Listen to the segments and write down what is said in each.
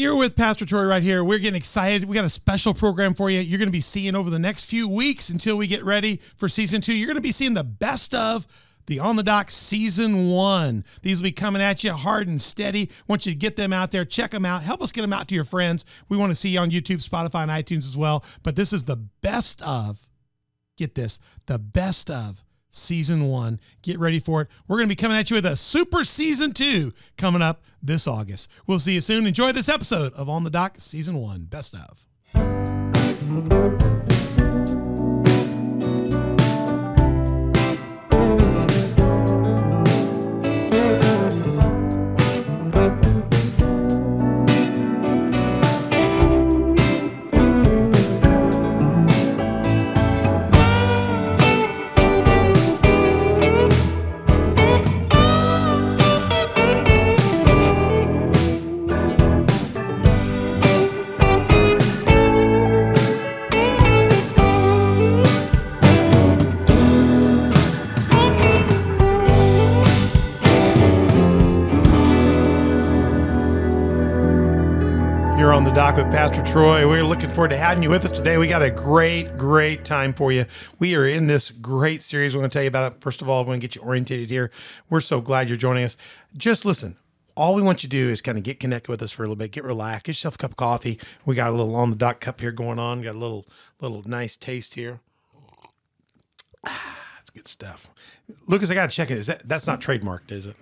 You're with Pastor Troy right here. We're getting excited. We got a special program for you. You're going to be seeing over the next few weeks until we get ready for season two. You're going to be seeing the best of the On the Dock season one. These will be coming at you hard and steady. want you to get them out there, check them out, help us get them out to your friends. We want to see you on YouTube, Spotify, and iTunes as well. But this is the best of, get this, the best of season one. Get ready for it. We're going to be coming at you with a super season two coming up this August. We'll see you soon. Enjoy this episode of On the Dock season one. Best of. Dock with Pastor Troy. We're looking forward to having you with us today. We got a great, great time for you. We are in this great series. We're going to tell you about it. First of all, we're going to get you orientated here. We're so glad you're joining us. Just listen. All we want you to do is kind of get connected with us for a little bit, get relaxed, get yourself a cup of coffee. We got a little on the dock cup here going on. Got a little, little nice taste here. Ah, that's good stuff. Lucas, I got to check it. Is that that's not trademarked, is it?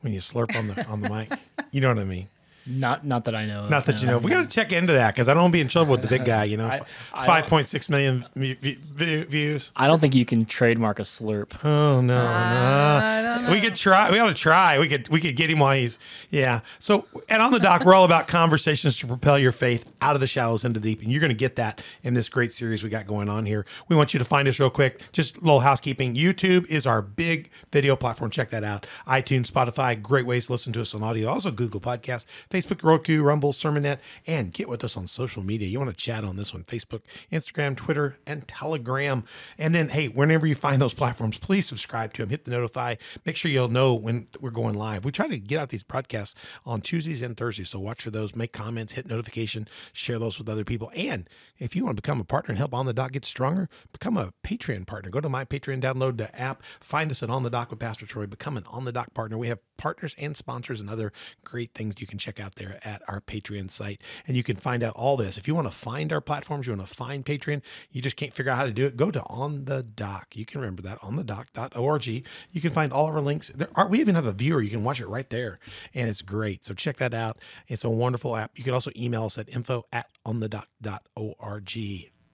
When you slurp on the on the mic, you know what I mean. Not not that I know. of, Not that you know. We got to check into that because I don't want to be in trouble with the big guy. You know, I- I five point six million v- v- v- views. I don't think you can trademark a slurp. Oh no, no. We could try. We ought to try. We could. We could get him while he's. Yeah. So, and on the dock, we're all about conversations to propel your faith out of the shallows into the deep, and you're going to get that in this great series we got going on here. We want you to find us real quick. Just a little housekeeping. YouTube is our big video platform. Check that out. iTunes, Spotify, great ways to listen to us on audio. Also, Google Podcasts, Facebook, Roku, Rumble, Sermonet, and get with us on social media. You want to chat on this one: Facebook, Instagram, Twitter, and Telegram. And then, hey, whenever you find those platforms, please subscribe to them. Hit the notify. Make sure you'll know when we're going live. We try to get out these broadcasts on Tuesdays and Thursdays, so watch for those. Make comments, hit notification, share those with other people. And if you want to become a partner and help On the Dock get stronger, become a Patreon partner. Go to my Patreon, download the app, find us at On the Dock with Pastor Troy. Become an On the Dock partner. We have partners and sponsors and other great things you can check out there at our Patreon site. And you can find out all this. If you want to find our platforms, you want to find Patreon, you just can't figure out how to do it, go to On the Doc. You can remember that, onthedock.org. You can find all of our links. There are, we even have a viewer. You can watch it right there. And it's great. So check that out. It's a wonderful app. You can also email us at info at onthedock.org.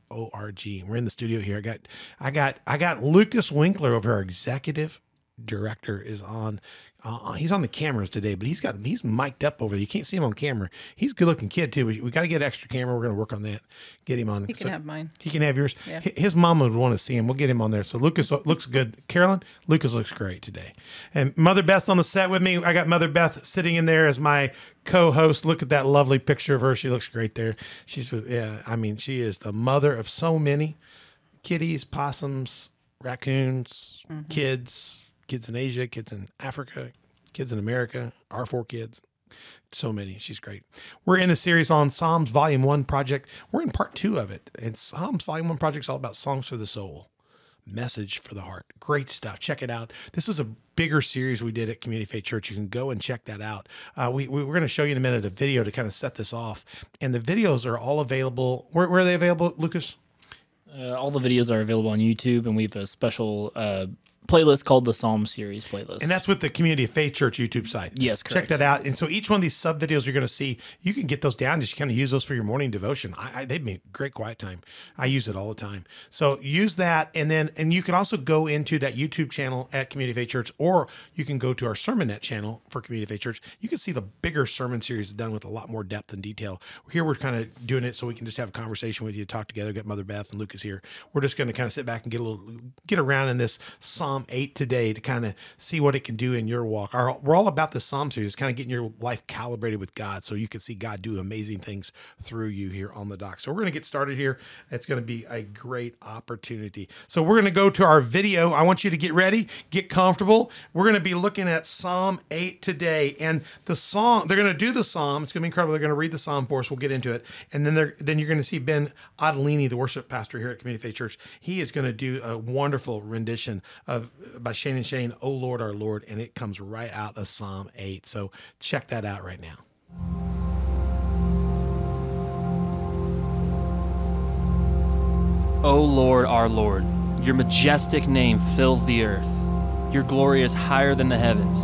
ORG. We're in the studio here. I got I got I got Lucas Winkler over our executive director is on uh, he's on the cameras today, but he's got he's mic'd up over there. You can't see him on camera. He's a good looking kid too. We, we got to get extra camera. We're going to work on that. Get him on. He can have mine. He can have yours. Yeah. His mama would want to see him. We'll get him on there. So Lucas looks good. Carolyn, Lucas looks great today. And Mother Beth's on the set with me. I got Mother Beth sitting in there as my co-host. Look at that lovely picture of her. She looks great there. She's with- yeah. I mean, she is the mother of so many kitties, possums, raccoons, kids, kids in Asia, kids in Africa, kids in America, our four kids. So many. She's great. We're in a series on Psalms Volume 1 project. We're in part two of it. And Psalms Volume 1 project is all about songs for the soul, message for the heart. Great stuff. Check it out. This is a bigger series we did at Community Faith Church. You can go and check that out. Uh, we, we, we're going to show you in a minute a video to kind of set this off. And the videos are all available. Where, where are they available, Lucas? Uh, all the videos are available on YouTube, and we have a special uh, playlist called the Psalm Series playlist. And that's with the Community of Faith Church YouTube site. Yes, Check that out. And so each one of these sub videos you're going to see, you can get those down. Just kind of use those for your morning devotion. I, I they've been great quiet time. I use it all the time. So use that, and then and you can also go into that YouTube channel at Community of Faith Church, or you can go to our Sermonette channel for Community of Faith Church. You can see the bigger sermon series done with a lot more depth and detail. Here we're kind of doing it so we can just have a conversation with you, talk together. Get Mother Beth and Lucas here. We're just going to kind of sit back and get a little get around in this Psalm 8 today to kind of see what it can do in your walk. Our, we're all about the Psalm series, kind of getting your life calibrated with God so you can see God do amazing things through you here on the dock. So we're going to get started here. It's going to be a great opportunity. So we're going to go to our video. I want you to get ready, get comfortable. We're going to be looking at Psalm 8 today. And the song, they're going to do the Psalm. It's going to be incredible. They're going to read the Psalm for us. We'll get into it. And then they're, then you're going to see Ben Adelini, the worship pastor here at Community Faith Church. He is going to do a wonderful rendition of by Shane and Shane, "Oh Lord, Our Lord," and it comes right out of Psalm eight. So check that out right now. O Lord, our Lord, your majestic name fills the earth. Your glory is higher than the heavens.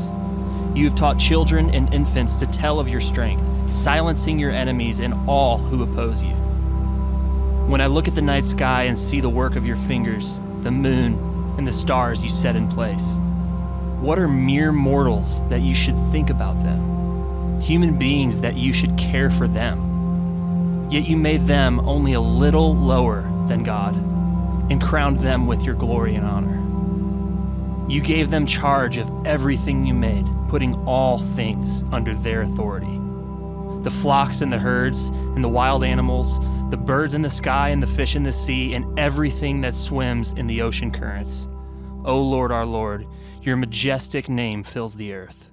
You have taught children and infants to tell of your strength, silencing your enemies and all who oppose you. When I look at the night sky and see the work of your fingers, the moon, and the stars you set in place, what are mere mortals that you should think about them? Human beings that you should care for them. Yet you made them only a little lower than God and crowned them with your glory and honor. You gave them charge of everything you made, putting all things under their authority the flocks and the herds, and the wild animals, the birds in the sky and the fish in the sea, and everything that swims in the ocean currents. O Lord our Lord, your majestic name fills the earth.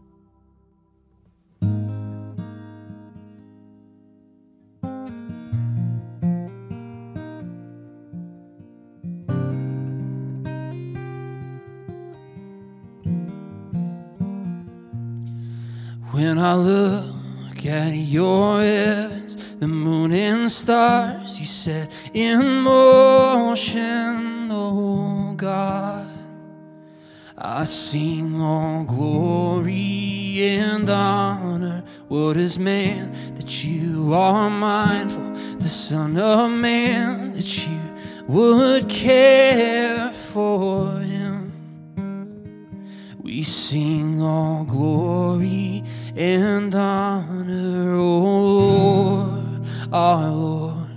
When I look at your heavens, the moon and stars you set in motion, oh God. I sing all glory and honor. What is man that you are mindful? The Son of Man that you would care for him. We sing all glory and honor, O Lord, our Lord.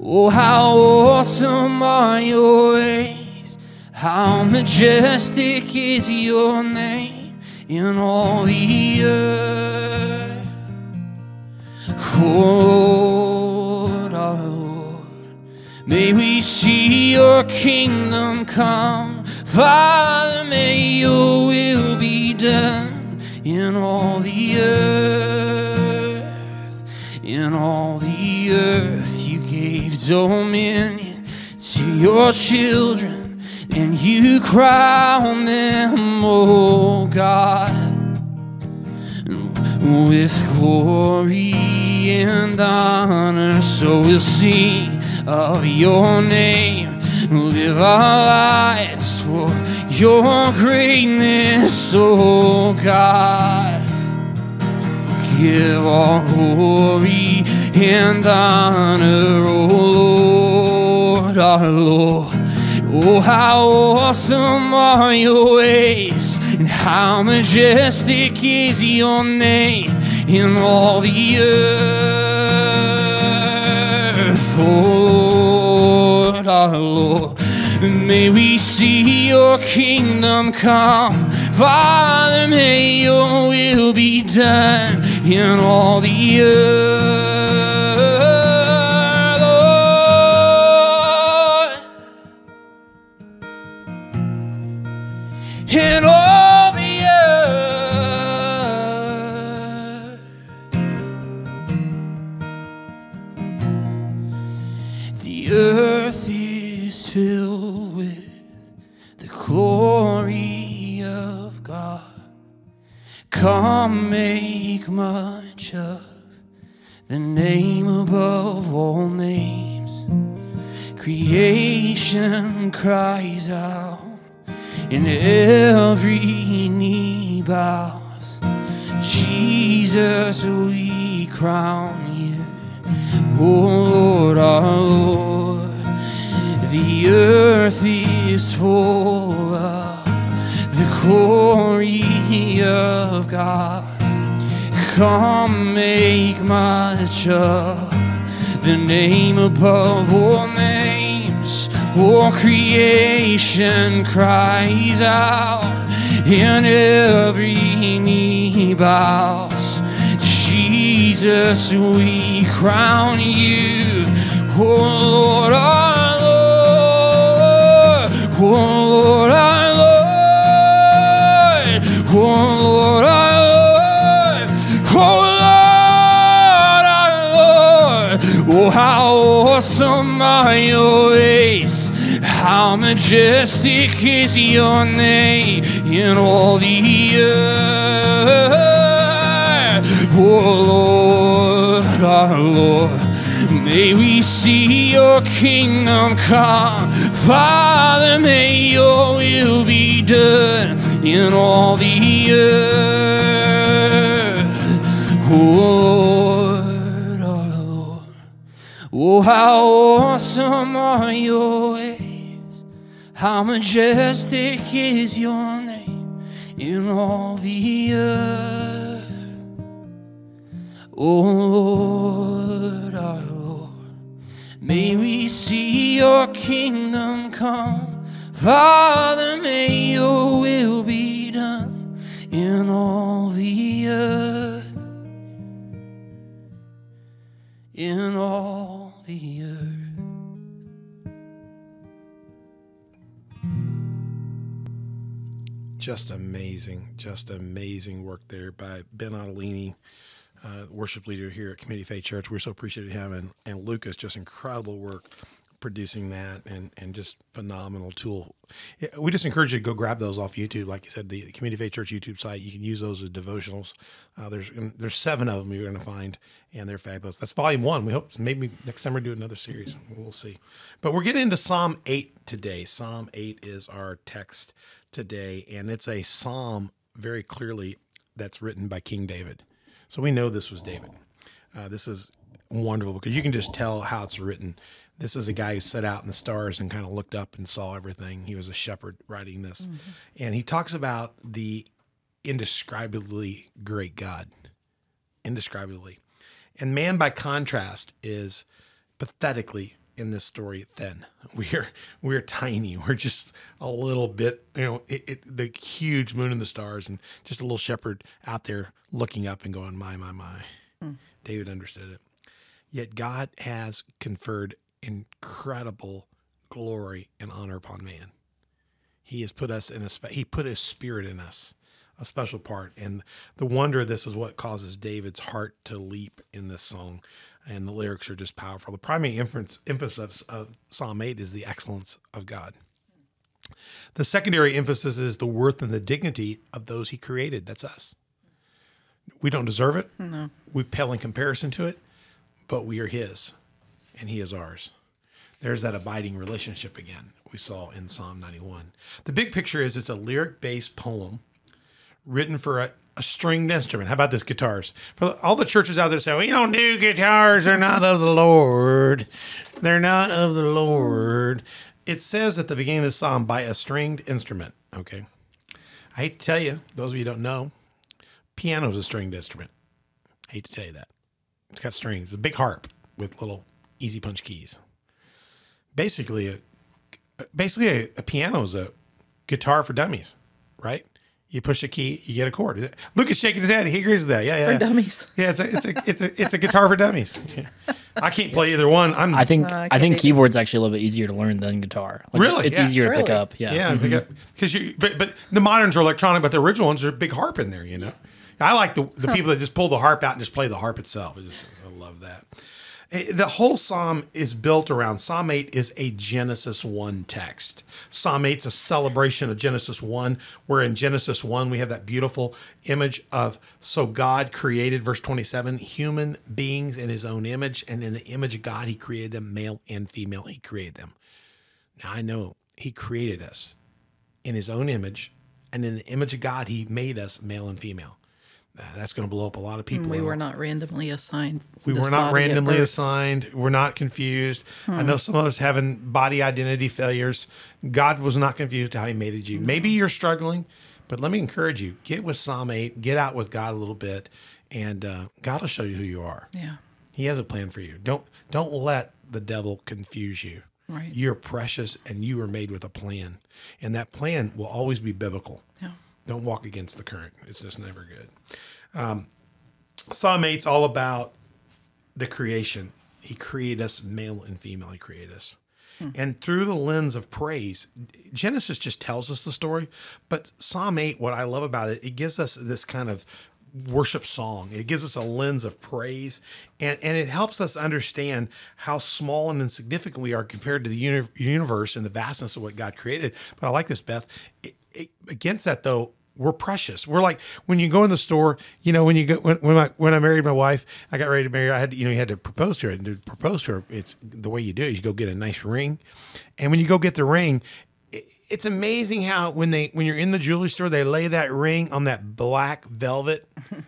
Oh, how awesome are your ways! How majestic is your name in all the earth. Oh, Lord, our Lord. May we see your kingdom come. Father, may your will be done in all the earth. In all the earth, you gave dominion to your children, and you crown them, oh God with glory and honor. So we'll sing of your name, live our lives for your greatness, oh God. Give all glory and honor, oh Lord, our Lord. Oh, how awesome are your ways, and how majestic is your name in all the earth. Oh, Lord, our Lord, may we see your kingdom come. Father, may your will be done in all the earth. Glory of God. Come make much of the name above all names. All creation cries out, and every knee bows. Jesus, we crown you, oh Lord, our Lord, oh Lord, our Oh Lord, our Lord, oh Lord, our Lord. Oh, how awesome are your ways. How majestic is your name in all the earth. Oh Lord, our Lord, may we see your kingdom come. Father, may your will be done in all the earth. Oh Lord, our Lord. Oh, how awesome are your ways. How majestic is your name in all the earth. Oh, Lord, our Lord. May we see your kingdom come. Father, may your will be done in all the earth. In all the earth. Just amazing, just amazing work there by Ben Ottolini, uh, worship leader here at Community Faith Church. We're so appreciative of him and, and Lucas, just incredible work producing that and, and just phenomenal tool. We just encourage you to go grab those off YouTube. Like you said, the Community Faith Church YouTube site, you can use those as devotionals. Uh, there's there's seven of them you're going to find, and they're fabulous. That's volume one. We hope maybe next summer do another series. We'll see. But we're getting into Psalm 8 today. Psalm 8 is our text today, and it's a psalm very clearly that's written by King David. So we know this was David. Uh, this is wonderful because you can just tell how it's written. This is a guy who set out in the stars and kind of looked up and saw everything. He was a shepherd writing this. Mm-hmm. And he talks about the indescribably great God. Indescribably. And man, by contrast, is pathetically in this story thin. We're we're tiny. We're just a little bit, you know, it, it, the huge moon and the stars, and just a little shepherd out there looking up and going, my, my, my. Hmm. David understood it. Yet God has conferred incredible glory and honor upon man. He has put us in a spe- he put his spirit in us, a special part. And the wonder of this is what causes David's heart to leap in this song. And the lyrics are just powerful. The primary inference, emphasis of Psalm 8 is the excellence of God. The secondary emphasis is the worth and the dignity of those he created. That's us. We don't deserve it. No. We pale in comparison to it, but we are his and he is ours. There's that abiding relationship again we saw in Psalm 91. The big picture is it's a lyric based poem written for a, a stringed instrument. How about this guitars? For all the churches out there say, we don't do guitars, they're not of the Lord. They're not of the Lord. It says at the beginning of the psalm, by a stringed instrument. Okay. I hate to tell you, those of you don't know, piano is a stringed instrument. I hate to tell you that. It's got strings. It's a big harp with little easy punch keys. Basically, a basically a, a piano is a guitar for dummies, right? You push a key, you get a chord. Lucas shaking his head. He agrees with that. Yeah, yeah. For dummies. Yeah, it's a it's a it's a it's a guitar for dummies. Yeah. I can't play either one. I'm I think Uh, I I think either. keyboard's actually a little bit easier to learn than guitar. Like, Really? it's Yeah. easier to pick up. Yeah. Yeah, because you but but the moderns are electronic, but the original ones are big harp in there. You know, I like the the people that just pull the harp out and just play the harp itself. I just I love that. Eh, The whole psalm is built around Psalm 8 is a Genesis 1 text. Psalm 8 is a celebration of Genesis 1, where in Genesis 1 we have that beautiful image of so God created, verse 27, human beings in his own image, and in the image of God he created them, male and female, he created them. Now I know he created us in his own image, and in the image of God, he made us male and female. That's going to blow up a lot of people. We were not randomly assigned. we were not randomly assigned. We're not confused. I know some of us having body identity failures. God was not confused how He made you. Maybe you're struggling, but let me encourage you: get with Psalm eight, get out with God a little bit, and uh, God will show you who you are. Yeah. He has a plan for you. Don't don't let the devil confuse you. Right. You're precious and you were made with a plan. And that plan will always be biblical. Don't walk against the current. It's just never good. Um, Psalm 8's all about the creation. He created us male and female. He created us. And through the lens of praise, Genesis just tells us the story. But Psalm 8, what I love about it, it gives us this kind of worship song. It gives us a lens of praise and, and it helps us understand how small and insignificant we are compared to the uni- universe and the vastness of what God created. But I like this, Beth. It, against that, though, we're precious. We're like when you go in the store, you know, when you go when when I when I married my wife, I got ready to marry her. I had to, you know, you had to propose to her. And to propose to her, it's the way you do it. is You go get a nice ring, and when you go get the ring, it, it's amazing how when they when you're in the jewelry store, they lay that ring on that black velvet.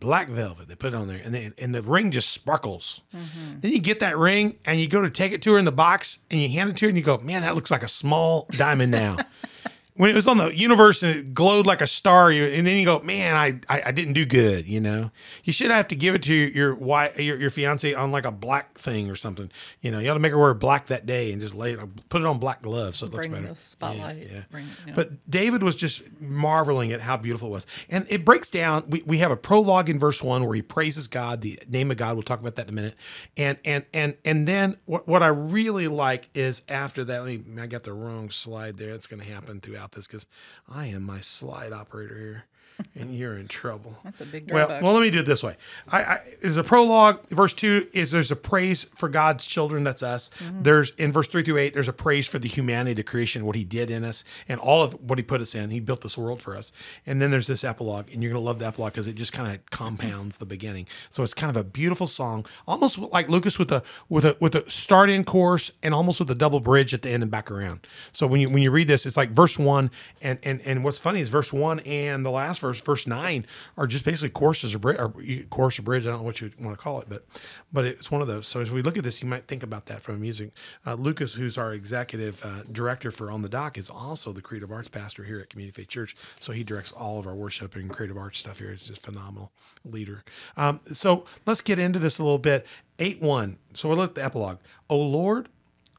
Black velvet, they put it on there, and they, and the ring just sparkles. Mm-hmm. Then you get that ring, and you go to take it to her in the box, and you hand it to her, and you go, "Man, that looks like a small diamond now." when it was on the universe and it glowed like a star, you, and then you go, man, I, I I didn't do good. You know, you should have to give it to your wife, your, your fiance on like a black thing or something. You know, you ought to make her wear black that day and just lay it, put it on black gloves so it Bring looks better. the spotlight. Yeah, yeah. Bring, yeah. But David was just marveling at how beautiful it was. And it breaks down. We, we have a prologue in verse one where he praises God, the name of God. We'll talk about that in a minute. And and and and then what, what I really like is after that, let me I got the wrong slide there. It's gonna happen throughout this because I am my slide operator here. And you're in trouble. That's a big Well, drawback. well, let me do it this way. I, I there's a prologue. Verse two is there's a praise for God's children. That's us. Mm-hmm. There's in verse three through eight. There's a praise for the humanity, the creation, what He did in us, and all of what He put us in. He built this world for us. And then there's this epilogue, and you're gonna love the epilogue because it just kind of compounds the beginning. So it's kind of a beautiful song, almost like Lucas with a with a with a start in course and almost with a double bridge at the end and back around. So when you when you read this, it's like verse one, and and and what's funny is verse one and the last verse, verse nine, are just basically courses or, bri- or chorus or bridge. I don't know what you want to call it, but but it's one of those. So as we look at this, you might think about that from music. Uh, Lucas, who's our executive uh, director for On the Dock, is also the creative arts pastor here at Community Faith Church. So he directs all of our worship and creative arts stuff here. He's just phenomenal leader. Um, so let's get into this a little bit. Eight one. So we'll look at the epilogue. Oh Lord,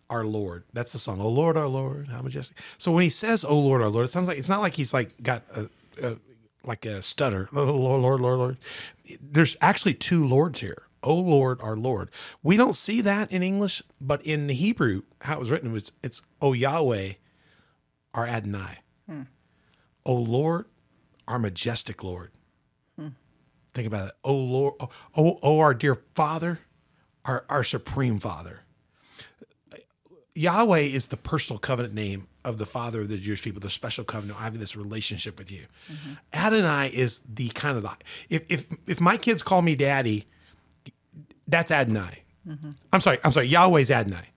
our Lord. That's the song. Oh Lord, our Lord, how majestic. So when he says, "Oh Lord, our Lord," it sounds like it's not like he's like got a, a like a stutter. Oh Lord, Lord, Lord, Lord. There's actually two lords here. Oh Lord, our Lord. We don't see that in English, but in the Hebrew, how it was written was it's Oh Yahweh, our Adonai. Oh Lord, our majestic Lord. Hmm. Think about it. Oh Lord, oh, oh, oh our dear Father, our, our supreme Father. Yahweh is the personal covenant name of the father of the Jewish people, the special covenant. I have this relationship with you. Mm-hmm. Adonai is the kind of the if if if my kids call me daddy, that's Adonai. Mm-hmm. I'm sorry, I'm sorry, Yahweh's Adonai.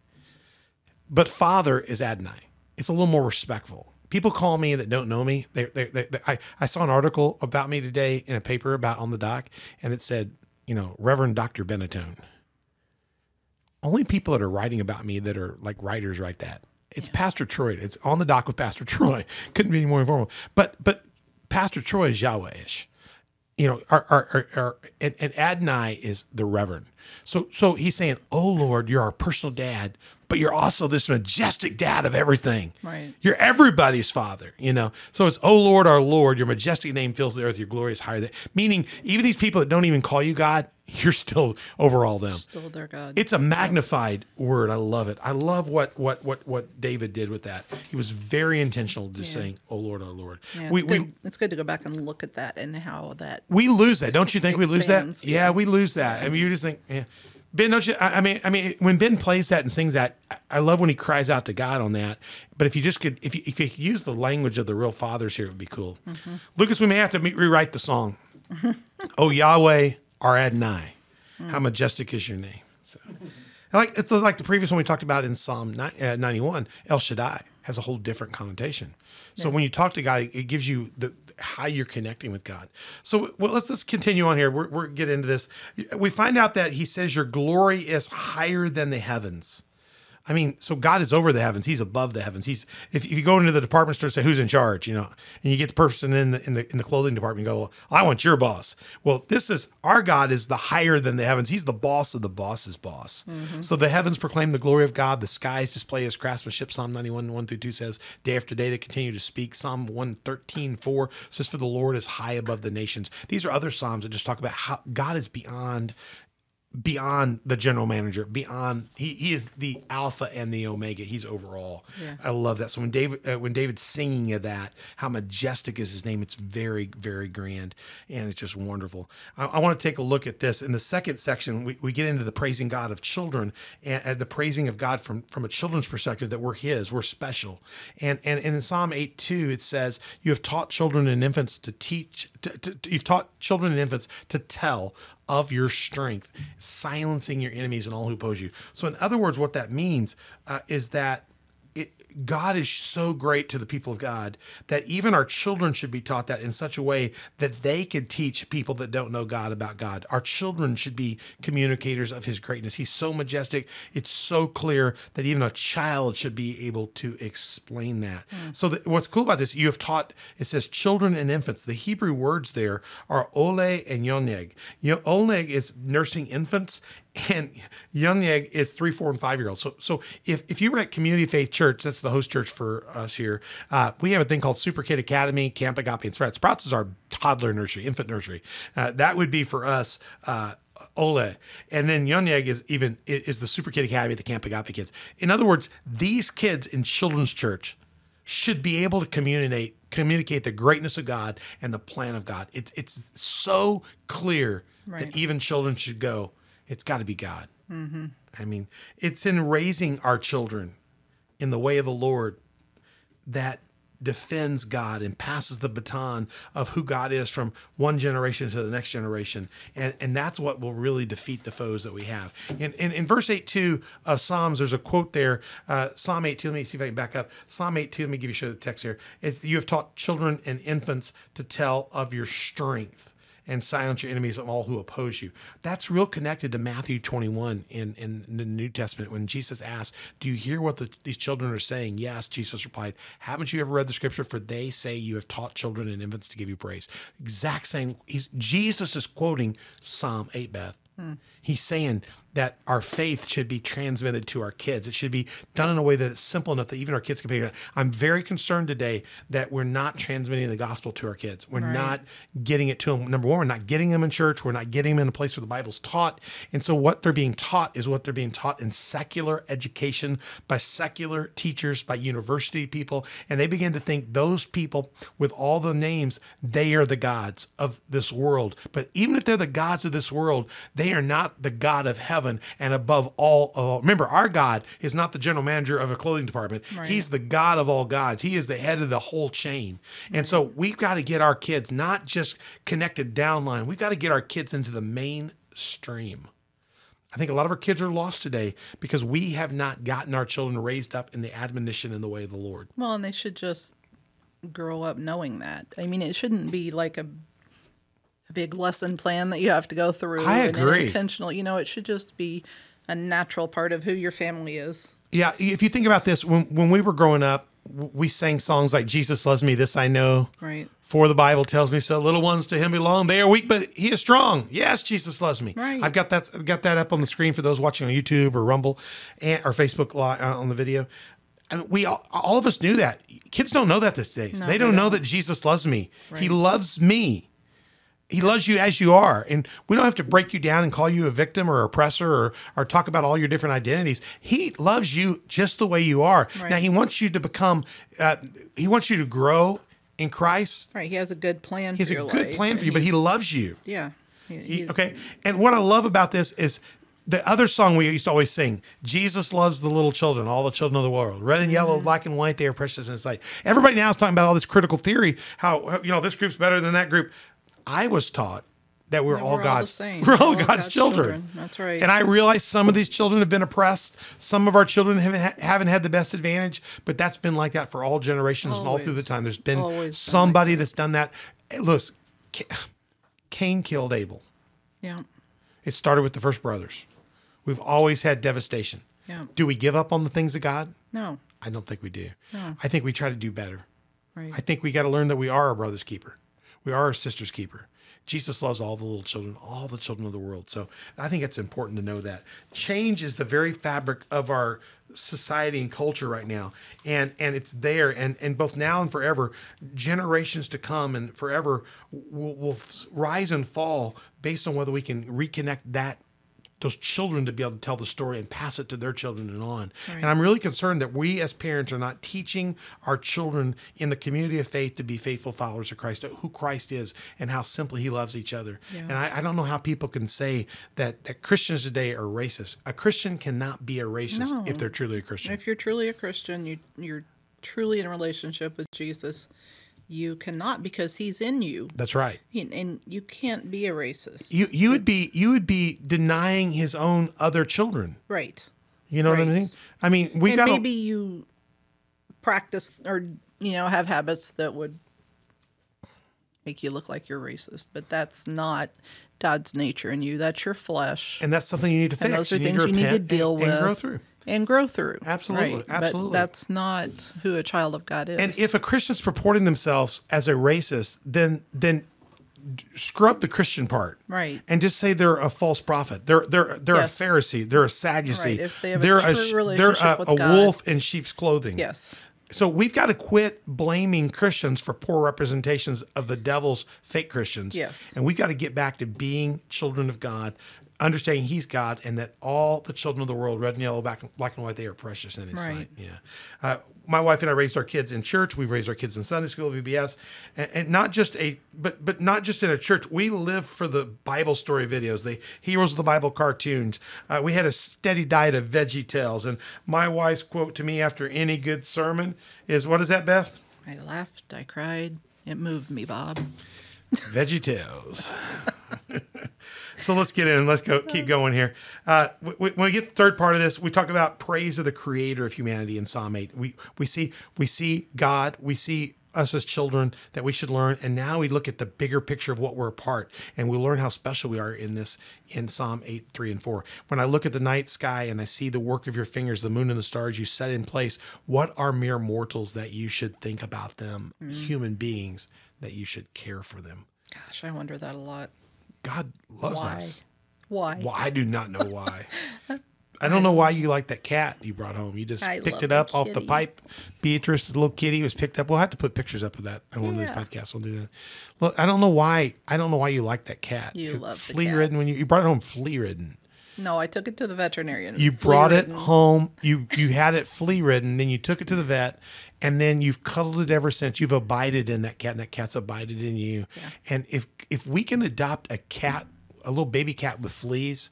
But father is Adonai. It's a little more respectful. People call me that don't know me. They, they, they, they- I, I saw an article about me today in a paper about on the doc, and it said, you know, Reverend Dr. Benetone only people that are writing about me that are like writers write that. It's Pastor Troy. It's on the dock with Pastor Troy. Couldn't be any more informal. But but Pastor Troy is Yahwehish. You know, our, our, our, our and, and Adonai is the Reverend. So so he's saying, Oh Lord, you're our personal dad, but you're also this majestic dad of everything. Right. You're everybody's father, you know. So it's, oh Lord, our Lord, your majestic name fills the earth, your glory is higher than meaning even these people that don't even call you God, you're still over all them. Still their God. It's a magnified word. I love it. I love what what what what David did with that. He was very intentional, just Yeah. saying, "Oh Lord, our Lord." yeah, it's, we, good. we it's good to go back and look at that and how that. we lose that, don't you think? We lose that. Yeah, yeah. we lose that. I mean, you just think, yeah. Ben, don't you? I, I mean, I mean, when Ben plays that and sings that, I- I love when he cries out to God on that. But if you just could, if you, if you could use the language of the real fathers here, it would be cool. Mm-hmm. Lucas, we may have to me- rewrite the song. oh Yahweh, our Adonai, Mm. how majestic is your name. So, like it's like the previous one we talked about in Psalm uh, 91. El Shaddai has a whole different connotation. So when you talk to God, it gives you the how you're connecting with God. So well, let's let's continue on here. We're, we're get into this. We find out that He says your glory is higher than the heavens. I mean, so God is over the heavens. He's above the heavens. He's if, if you go into the department store and say who's in charge, you know, and you get the person in the in the in the clothing department, you go, well, I want your boss. Well, this is our God is the higher than the heavens. He's the boss of the boss's boss. Mm-hmm. So the heavens proclaim the glory of God. The skies display his craftsmanship. Psalm 91, 1 through 2 says, Day after day they continue to speak. Psalm 113, 4 says, For the Lord is high above the nations. These are other Psalms that just talk about how God is beyond beyond the general manager, beyond he, he is the alpha and the omega. He's overall. Yeah. I love that. So when David uh, when David's singing of that, how majestic is his name? It's very very grand and it's just wonderful. I, I want to take a look at this in the second section. We, we get into the praising God of children and, and the praising of God from from a children's perspective that we're His, we're special. And and, and in Psalm eight two it says, "You have taught children and infants to teach. To, to, to- you've taught children and infants to tell." Of your strength, silencing your enemies and all who oppose you. So, in other words, what that means uh, is that it, God is so great to the people of God that even our children should be taught that in such a way that they could teach people that don't know God about God. Our children should be communicators of His greatness. He's so majestic. It's so clear that even a child should be able to explain that. Hmm. So, the, what's cool about this, you have taught, it says children and infants. The Hebrew words there are ole and yoneg. You know, is nursing infants, and Yunyeg is three, four, and five year olds. So, so if, if you were at Community Faith Church, that's the host church for us here. Uh, we have a thing called Super Kid Academy, Camp Agape, and Sprouts. Sprouts is our toddler nursery, infant nursery. Uh, that would be for us. Uh, Ole, and then Yunyeg is even is the Super Kid Academy, the Camp Agape kids. In other words, these kids in children's church should be able to communicate communicate the greatness of God and the plan of God. It, it's so clear Right. that even children should go. It's got to be God. I mean, it's in raising our children in the way of the Lord that defends God and passes the baton of who God is from one generation to the next generation. And, and that's what will really defeat the foes that we have. In, in, in verse 8 2 of Psalms, there's a quote there. Uh, Psalm 8 2, let me see if I can back up. Psalm 8 2, let me give you show the text here. It's you have taught children and infants to tell of your strength and silence your enemies of all who oppose you. That's real connected to Matthew 21 in, in the New Testament when Jesus asked, Do you hear what the, these children are saying? Yes, Jesus replied, Haven't you ever read the scripture? For they say you have taught children and infants to give you praise. Exact same. Jesus is quoting Psalm 8, Beth. Hmm. He's saying that our faith should be transmitted to our kids. It should be done in a way that it's simple enough that even our kids can pay. I'm very concerned today that we're not transmitting the gospel to our kids. We're not getting it to them. Number one, we're not getting them in church. We're not getting them in a place where the Bible's taught. And so what they're being taught is what they're being taught in secular education by secular teachers, by university people. And they begin to think those people with all the names, they are the gods of this world. But even if they're the gods of this world, they are not the God of heaven and above all. all. Remember, our God is not the general manager of a clothing department. He's the God of all gods. He is the head of the whole chain. And so mm-hmm. we've got to get our kids not just connected downline. We've got to get our kids into the mainstream. I think a lot of our kids are lost today because we have not gotten our children raised up in the admonition and the way of the Lord. Well, and they should just grow up knowing that. I mean, it shouldn't be like a, a big lesson plan that you have to go through. I agree. intentional. You know, it should just be a natural part of who your family is. Yeah, if you think about this, when when we were growing up, we sang songs like "Jesus loves me, this I know." Right. For the Bible tells me so. Little ones to Him belong. They are weak, but He is strong. Yes, Jesus loves me. Right. I've got that. Got that up on the screen for those watching on YouTube or Rumble, and, or Facebook Live uh, on the video. And we all, all of us knew that. Kids don't know that these days. No, they they don't know don't. that Jesus loves me. He loves me. He loves you as you are. And we don't have to break you down and call you a victim or oppressor or, or talk about all your different identities. He loves you just the way you are. Right. Now, he wants you to become, uh, he wants you to grow in Christ. Right. He has a good plan He has a good plan for you, but he loves you. Yeah. He- He- okay. And what I love about this is the other song we used to always sing Jesus loves the little children, all the children of the world. Red and Mm-hmm. yellow, black and white, they are precious in his sight. Everybody now is talking about all this critical theory, how, you know, this group's better than that group. I was taught that we're That all we're all God's same. we're all, All God's, God's children. children. That's right. And I realize some of these children have been oppressed. Some of our children haven't, haven't had the best advantage, but that's been like that for all generations and all through the time. There's been Always been like somebody that's done that. Hey, Look, Cain killed Abel. Yeah. It started with the first brothers. We've always had devastation. Yeah. Do we give up on the things of God? No. I don't think we do. No. I think we try to do better. Right. I think we got to learn that we are our brother's keeper. We are our sister's keeper. Jesus loves all the little children, all the children of the world. So I think it's important to know that. Change is the very fabric of our society and culture right now. And and it's there and and both now and forever, generations to come and forever will, will rise and fall based on whether we can reconnect that those children to be able to tell the story and pass it to their children and on. And I'm really concerned that we as parents are not teaching our children in the community of faith to be faithful followers of Christ, who Christ is and how simply he loves each other. And I, I don't know how people can say that, that Christians today are racist. A Christian cannot be a racist No. if they're truly a Christian. If you're truly a Christian, you you're truly in a relationship with Jesus. You cannot because He's in you, That's right. and, you can't be a racist. You you would be you would be denying his own other children. right. You know what I mean? I mean, we got maybe you practice or you know have habits that would make you look like you're racist, but that's not God's nature in you. That's your flesh. and that's something you need to fix. and those are you things need you need to deal and, with and grow through. and grow through. Absolutely, Right. absolutely. But that's not who a child of God is. And if a Christian's purporting themselves as a racist, then then scrub the Christian part, Right. And just say they're a false prophet. They're they're they're Yes. a Pharisee. They're a Sadducee. Right, if they have a they're sh- relationship they're a, with a wolf in sheep's clothing. yes, So we've got to quit blaming Christians for poor representations of the devil's fake Christians. Yes. And we've got to get back to being children of God, understanding He's God, and that all the children of the world, red and yellow, black, black and white, they are precious in His Right. sight. Yeah. Uh, my wife and I raised our kids in church. We've raised our kids in Sunday school, VBS, and, and not just a, but but not just in a church. We live for the Bible story videos, the heroes of the Bible cartoons. Uh, we had a steady diet of Veggie Tales, and my wife's quote to me after any good sermon is, "What is that, Beth?" I laughed, I cried. It moved me, Bob. Veggie Tales. so let's get in. Let's go. Keep going here. Uh, when we get the third part of this, we talk about praise of the Creator of humanity in Psalm eight. We we see we see God. We see us as children that we should learn, and now we look at the bigger picture of what we're a part, and we learn how special we are in this in Psalm eight, three, and four. When I look at the night sky and I see the work of your fingers, the moon and the stars you set in place, what are mere mortals that you should think about them? Mm-hmm. Human beings that you should care for them. Gosh, I wonder that a lot. God loves Why? us. Why? Well, I do not know why. I don't know why you like that cat you brought home. You just I picked it the up off the pipe. Beatrice's little kitty was picked up. We'll have to put pictures up of that on one of these podcasts. We'll do that. Look, I don't know why. I don't know why you like that cat. You It- love the flea cat. ridden when you, you brought it home flea ridden. No, I took it to the veterinarian. You brought it home. You you had it flea ridden. Then you took it to the vet, and then you've cuddled it ever since. You've abided in that cat, and that cat's abided in you. And if if we can adopt a cat, a little baby cat with fleas,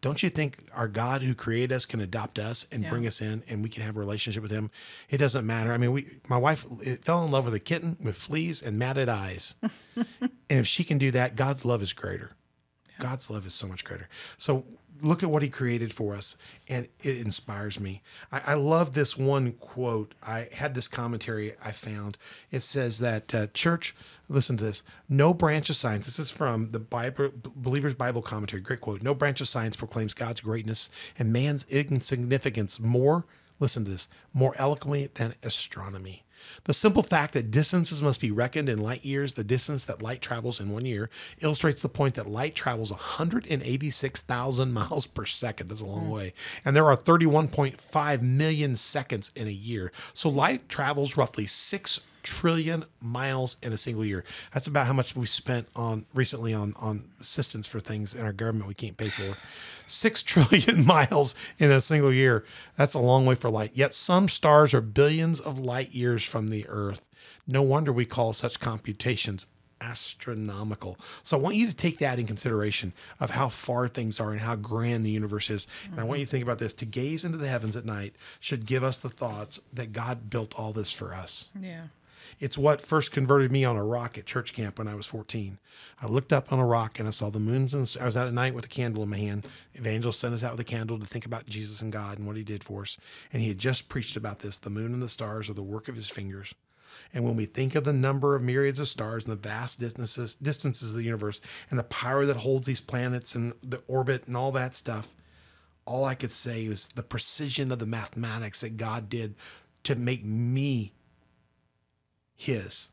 don't you think our God who created us can adopt us and Yeah. bring us in, and we can have a relationship with Him? It doesn't matter. I mean, we my wife it fell in love with a kitten with fleas and matted eyes, and if she can do that, God's love is greater. God's love is so much greater. So look at what he created for us, and it inspires me. I, I love this one quote. I had this commentary I found. It says that uh, church, listen to this, no branch of science, this is from the Bible, Believer's Bible Commentary, great quote. No branch of science proclaims God's greatness and man's insignificance more, listen to this, more eloquently than astronomy. The simple fact that distances must be reckoned in light years, the distance that light travels in one year, illustrates the point that light travels 186,000 miles per second. That's a long hmm. way. And there are 31.5 million seconds in a year. So light travels roughly 6 trillion miles in a single year. That's about how much we spent on recently on on assistance for things in our government we can't pay for. 6 trillion miles in a single year. That's a long way for light. Yet some stars are billions of light years from the earth. No wonder we call such computations astronomical. So I want you to take that in consideration of how far things are and how grand the universe is. And I want you to think about this. To gaze into the heavens at night should give us the thoughts that God built all this for us. Yeah. It's what first converted me on a rock at church camp when I was 14. I looked up on a rock and I saw the moons and I was out at night with a candle in my hand. Evangelist sent us out with a candle to think about Jesus and God and what he did for us. And he had just preached about this. The moon and the stars are the work of his fingers. And when we think of the number of myriads of stars and the vast distances, distances of the universe and the power that holds these planets and the orbit and all that stuff, all I could say was the precision of the mathematics that God did to make me his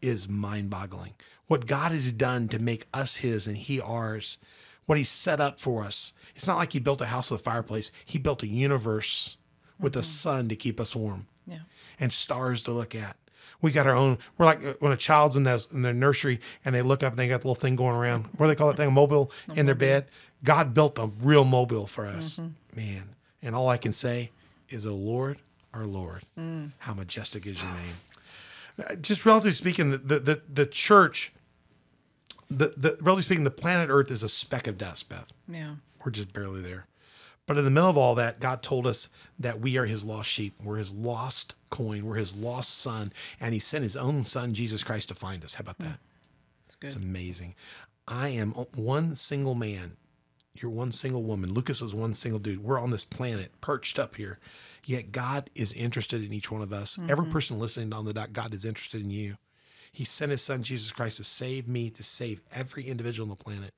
is mind boggling. What God has done to make us his and he ours, what he set up for us. It's not like he built a house with a fireplace, he built a universe with a mm-hmm. sun to keep us warm Yeah. and stars to look at. We got our own. We're like when a child's in, those, in their nursery and they look up and they got the little thing going around. What do they call that thing? A mobile in their bed. God built a real mobile for us, mm-hmm. man. And all I can say is, "Oh Lord, our Lord, mm. how majestic is your name." Just relatively speaking, the the the, church, the the relatively speaking, the planet Earth is a speck of dust, Beth. Yeah. We're just barely there. But in the middle of all that, God told us that we are his lost sheep. We're his lost coin. We're his lost son. And he sent his own son, Jesus Christ, to find us. How about that? It's good. It's amazing. I am one single man. You're one single woman. Lucas is one single dude. We're on this planet, perched up here. Yet God is interested in each one of us. Every mm-hmm. person listening on the dock, God is interested in you. He sent his son Jesus Christ to save me, to save every individual on the planet.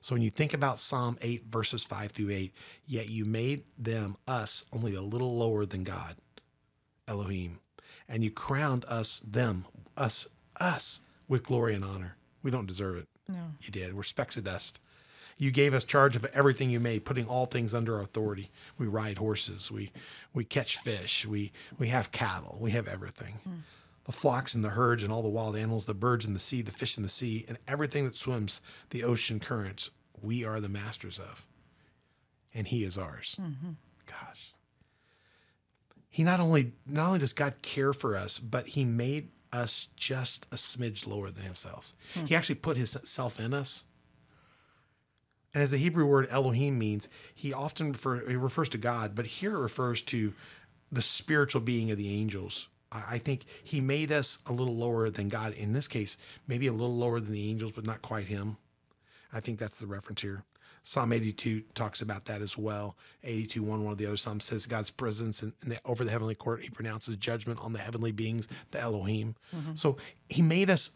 So when you think about Psalm 8, verses 5 through 8, yet you made them, us, only a little lower than God, Elohim, and you crowned us, them, us, us, with glory and honor. We don't deserve it. No. You did. We're specks of dust. You gave us charge of everything you made, putting all things under our authority. We ride horses. We we catch fish. We we have cattle. We have everything. Hmm. The flocks and the herds and all the wild animals, the birds in the sea, the fish in the sea, and everything that swims the ocean currents, we are the masters of. And he is ours. Mm-hmm. Gosh. He not only not only does God care for us, but he made us just a smidge lower than himself. Hmm. He actually put himself in us. And as the Hebrew word Elohim means, he often refer, it refers to God, but here it refers to the spiritual being of the angels. I I think he made us a little lower than God. In this case, maybe a little lower than the angels, but not quite him. I think that's the reference here. Psalm 82 talks about that as well. 82, 1, one of the other Psalms says God's presence in, in the, over the heavenly court. He pronounces judgment on the heavenly beings, the Elohim. Mm-hmm. So he made us,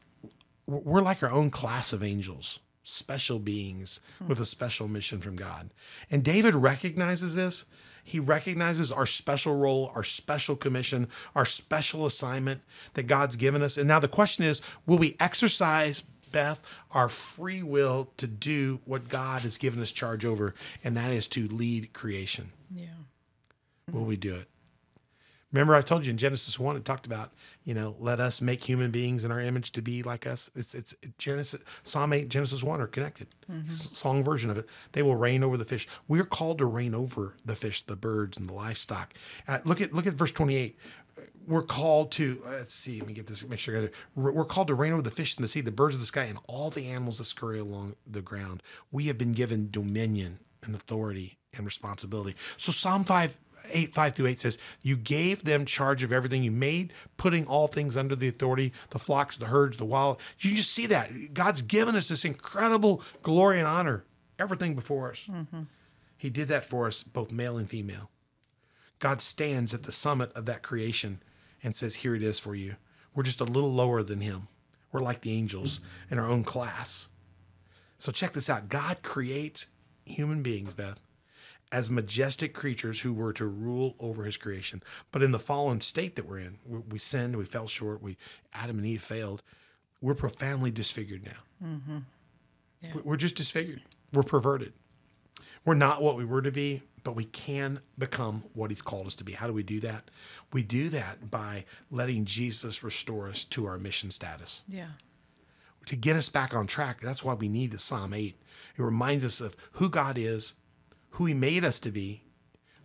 we're like our own class of angels, special beings with a special mission from God. And David recognizes this. He recognizes our special role, our special commission, our special assignment that God's given us. And now the question is will we exercise, Beth, our free will to do what God has given us charge over? And that is to lead creation. Yeah. Will we do it? Remember, I told you in Genesis one, it talked about, you know, let us make human beings in our image to be like us. It's it's Genesis, Psalm eight, Genesis one are connected. S- Song version of it. They will reign over the fish. We're called to reign over the fish, the birds, and the livestock. Uh, look at look at verse twenty eight. We're called to let's see. Let me get this. Make sure I got it. We're we're called to reign over the fish in the sea, the birds of the sky, and all the animals that scurry along the ground. We have been given dominion and authority and responsibility. So Psalm 5, 8, 5 through 8 says, You gave them charge of everything you made, putting all things under the authority, the flocks, the herds, the wild. You just see that. God's given us this incredible glory and honor, everything before us. Mm-hmm. He did that for us, both male and female. God stands at the summit of that creation and says, Here it is for you. We're just a little lower than him. We're like the angels in our own class. So check this out God creates human beings, Beth, as majestic creatures who were to rule over his creation. But in the fallen state that we're in, we, we sinned, we fell short, we Adam and Eve failed. We're profoundly disfigured now. Mm-hmm. We- We're just disfigured. We're perverted. We're not what we were to be, but we can become what he's called us to be. How do we do that? We do that by letting Jesus restore us to our mission status Yeah. to get us back on track. That's why we need the Psalm 8. It reminds us of who God is, who He made us to be,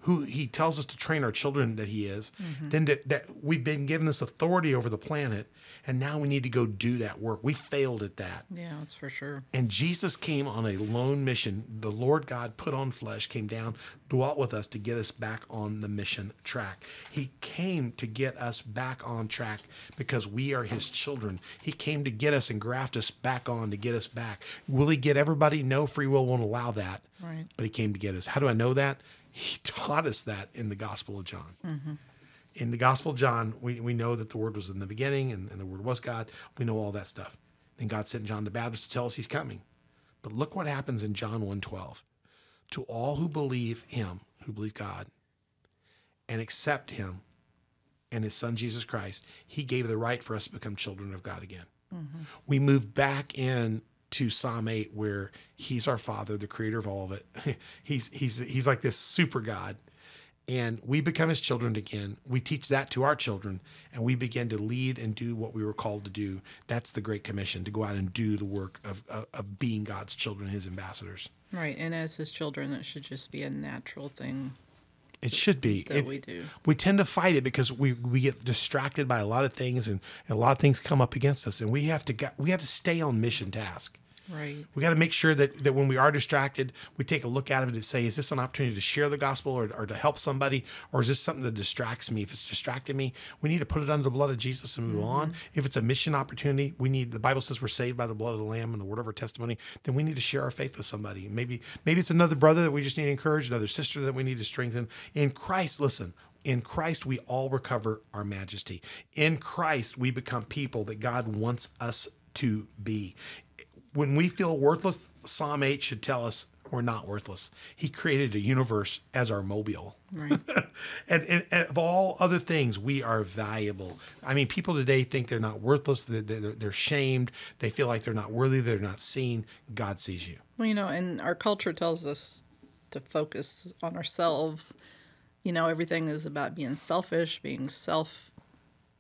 who He tells us to train our children that He is, then that, that we've been given this authority over the planet, and now we need to go do that work. We failed at that. Yeah, that's for sure. And Jesus came on a lone mission. The Lord God put on flesh, came down, dwelt with us to get us back on the mission track. He came to get us back on track because we are his children. He came to get us and graft us back on to get us back. Will he get everybody? No, free will won't allow that. Right. But he came to get us. How do I know that? He taught us that in the Gospel of John in the Gospel of John, we, we know that the Word was in the beginning and, and the Word was God. We know all that stuff. Then God sent John the Baptist to tell us he's coming. But look what happens in John 1.12. to all who believe him, who believe God, and accept him and his son Jesus Christ, he gave the right for us to become children of God again. Mm-hmm. We move back in to Psalm 8 where he's our father, the creator of all of it. he's he's he's like this super God. And we become his children again. We teach that to our children and we begin to lead and do what we were called to do. That's the Great Commission to go out and do the work of, of, of being God's children, his ambassadors. Right. And as his children, it should just be a natural thing. It should be. It- we do. We tend to fight it because we, we get distracted by a lot of things and, and a lot of things come up against us and we have to get, we have to stay on mission task. Right. We got to make sure that, that when we are distracted, we take a look at it and say, is this an opportunity to share the gospel or, or to help somebody? Or is this something that distracts me? If it's distracting me, we need to put it under the blood of Jesus and move mm-hmm. on. If it's a mission opportunity, we need, the Bible says we're saved by the blood of the Lamb and the word of our testimony, then we need to share our faith with somebody. Maybe, maybe it's another brother that we just need to encourage, another sister that we need to strengthen. In Christ, listen, in Christ, we all recover our majesty. In Christ, we become people that God wants us to be. When we feel worthless, Psalm 8 should tell us we're not worthless. He created a universe as our mobile. Right. and, and, and of all other things, we are valuable. I mean, people today think they're not worthless, they're, they're, they're shamed, they feel like they're not worthy, they're not seen. God sees you. Well, you know, and our culture tells us to focus on ourselves. You know, everything is about being selfish, being self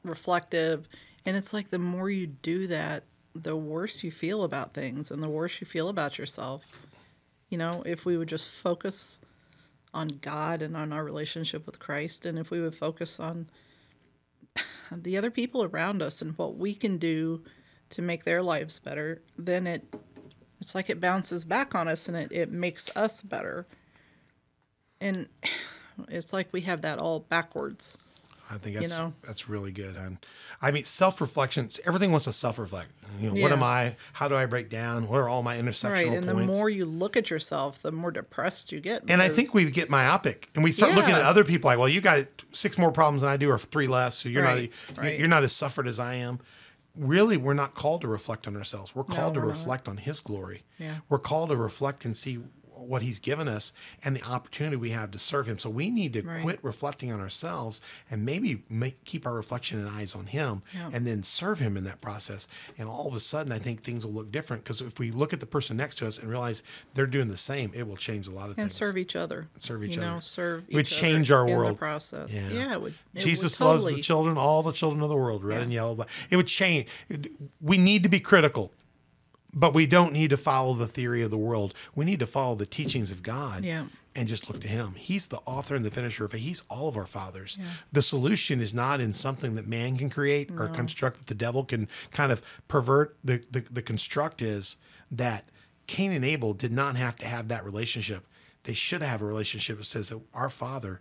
reflective. And it's like the more you do that, the worse you feel about things and the worse you feel about yourself. You know, if we would just focus on God and on our relationship with Christ, and if we would focus on the other people around us and what we can do to make their lives better, then it it's like it bounces back on us and it, it makes us better. And it's like we have that all backwards. I think that's know? that's really good. And I mean, self reflection. Everything wants to self reflect. You know, what am I? How do I break down? What are all my intersectional Right. And the more you look at yourself, the more depressed you get. and I think we get myopic, and we start looking at other people like, well, you got six more problems than I do, or three less, so you're Right, not right. you're not as suffered as I am. Really, we're not called to reflect on ourselves. We're called to we're not. reflect on His glory. Yeah. We're called to reflect and see what He's given us and the opportunity we have to serve Him. So we need to Right. quit reflecting on ourselves and maybe make keep our reflection and eyes on Him, Yeah. and then serve Him in that process. And all of a sudden, I think things will look different because if we look at the person next to us and realize they're doing the same, it will change a lot of and things. And serve each other. Serve each you know, other. serve It would each change our world. the process. Yeah. Yeah, it would. it Jesus would loves the children, all the children of the world, red Yeah. and yellow. Black. It would change. We need to be critical, but we don't need to follow the theory of the world. We need to follow the teachings of God. Yeah. And just look to Him. He's the author and the finisher of it. He's all of our fathers. The solution is not in something that man can create or construct that the devil can kind of pervert. The, the, the construct is that Cain and Abel did not have to have that relationship. They should have a relationship that says that our Father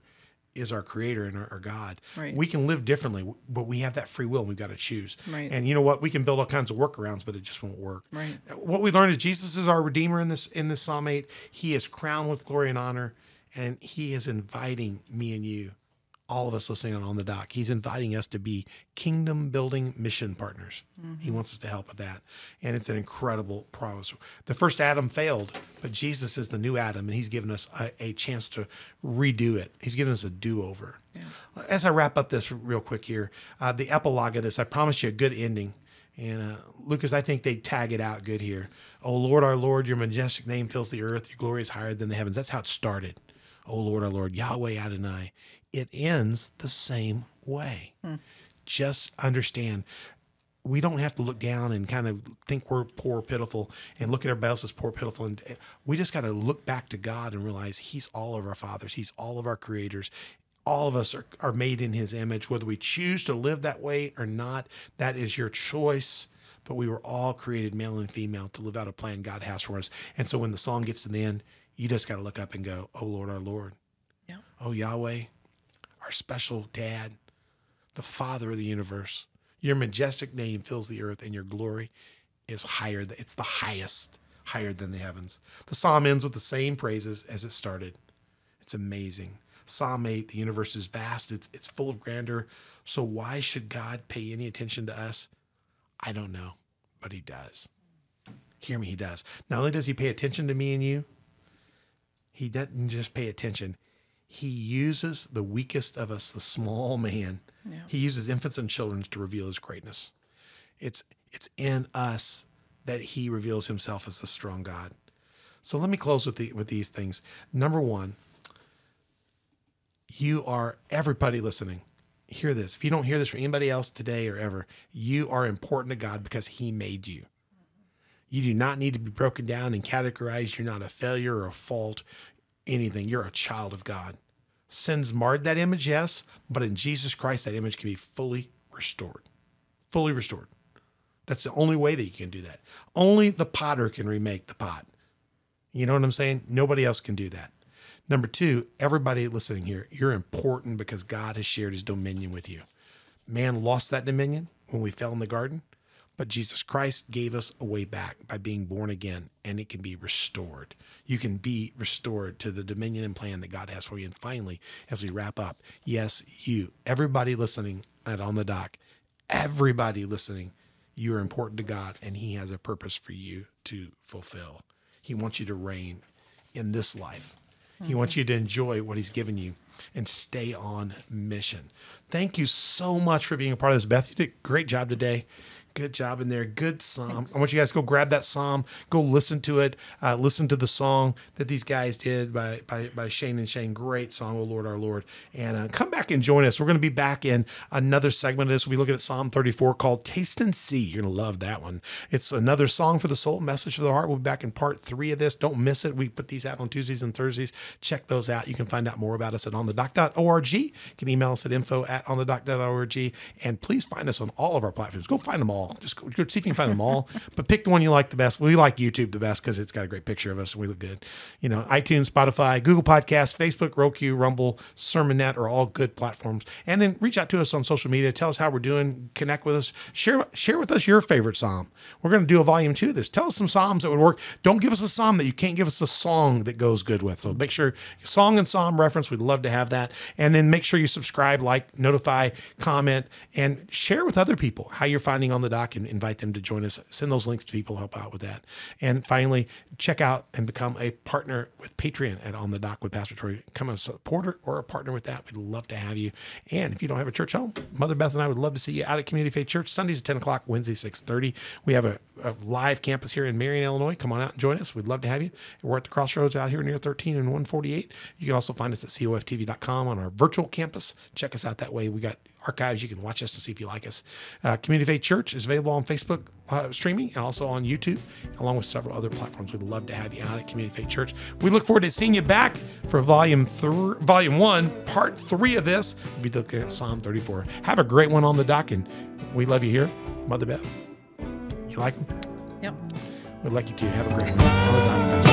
is our creator and our, our God. Right. We can live differently, but we have that free will and we've got to choose. Right. And you know what? We can build all kinds of workarounds, but it just won't work. Right. What we learned is Jesus is our redeemer in this in this Psalm 8. He is crowned with glory and honor, and he is inviting me and you, all of us listening on on the dock. He's inviting us to be kingdom building mission partners. He wants us to help with that. And it's an incredible promise. The first Adam failed, but Jesus is the new Adam, and he's given us a, a chance to redo it. He's given us a do over. As I wrap up this real quick here, uh, the epilogue of this, I promise you a good ending. And uh, Lucas, I think they tag it out good here. Oh Lord, our Lord, your majestic name fills the earth. Your glory is higher than the heavens. That's how it started. Oh Lord, our Lord, Yahweh Adonai. It ends the same way. Just understand, we don't have to look down and kind of think we're poor, pitiful, and look at everybody else as poor, pitiful. And uh, we just got to look back to God and realize He's all of our fathers. He's all of our creators. All of us are, are made in His image. Whether we choose to live that way or not, that is your choice. But we were all created male and female to live out a plan God has for us. And so when the song gets to the end, you just got to look up and go, Oh Lord, our Lord. Yeah. Oh Yahweh, our special dad, the father of the universe. Your majestic name fills the earth and your glory is higher. It's the highest, higher than the heavens. The psalm ends with the same praises as it started. It's amazing. Psalm 8, the universe is vast, it's, it's full of grandeur. So why should God pay any attention to us? I don't know, but he does. Hear me, he does. Not only does he pay attention to me and you, He doesn't just pay attention. He uses the weakest of us, the small man. He uses infants and children to reveal his greatness. It's it's in us that he reveals himself as the strong God. So let me close with the with these things. Number one, you are everybody listening. Hear this. If you don't hear this from anybody else today or ever, you are important to God because He made you. You do not need to be broken down and categorized. You're not a failure or a fault, anything. You're a child of God. Sin's marred that image, yes, but in Jesus Christ, that image can be fully restored. Fully restored. That's the only way that you can do that. Only the potter can remake the pot. You know what I'm saying? Nobody else can do that. Number two, everybody listening here, you're important because God has shared his dominion with you. Man lost that dominion when we fell in the garden, but Jesus Christ gave us a way back by being born again, and it can be restored. You can be restored to the dominion and plan that God has for you. And finally, as we wrap up, yes, you, everybody listening at On the Dock, everybody listening, you are important to God, and He has a purpose for you to fulfill. He wants you to reign in this life. He wants you to enjoy what he's given you and stay on mission. Thank you so much for being a part of this, Beth. You did a great job today. Good job in there. Good psalm. I want you guys to go grab that psalm, go listen to it, uh, listen to the song that these guys did by by, by Shane and Shane. Great song, Oh Lord, our Lord. And uh, come back and join us. We're going to be back in another segment of this. We'll be looking at Psalm 34 called Taste and See. You're going to love that one. It's another song for the soul, message for the heart. We'll be back in part three of this. Don't miss it. We put these out on Tuesdays and Thursdays. Check those out. You can find out more about us at onthedoc.org. You can email us at info at onthedoc.org. And please find us on all of our platforms. Go find them all. Just go, go see if you can find them all. but pick the one you like the best. We like YouTube the best because it's got a great picture of us and we look good. You know, iTunes, Spotify, Google Podcasts, Facebook, Roku, Rumble, SermonNet are all good platforms. And then reach out to us on social media. Tell us how we're doing. Connect with us. Share share with us your favorite psalm. We're going to do a volume two of this. Tell us some psalms that would work. Don't give us a psalm that you can't give us a song that goes good with. So make sure song and psalm reference. We'd love to have that. And then make sure you subscribe, like, notify, comment, and share with other people how you're finding on the doc and invite them to join us. Send those links to people, help out with that. And finally, check out and become a partner with Patreon at On the Dock with Pastor Troy. Become a supporter or a partner with that. We'd love to have you. And if you don't have a church home, Mother Beth and I would love to see you out at Community Faith Church Sundays at 10 o'clock, Wednesdays 6:30. We have a, a live campus here in Marion, Illinois. Come on out and join us. We'd love to have you. We're at the crossroads out here near 13 and 148. You can also find us at coftv.com on our virtual campus. Check us out that way. We got archives. You can watch us to see if you like us. Uh, Community Faith Church is available on Facebook uh, streaming and also on YouTube, along with several other platforms. We'd love to have you out at Community Faith Church. We look forward to seeing you back for volume three, volume one, part three of this. We'll be looking at Psalm 34. Have a great one on the dock, and we love you here, Mother Beth. You like them? Yep. We'd like you to have a great one on the dock.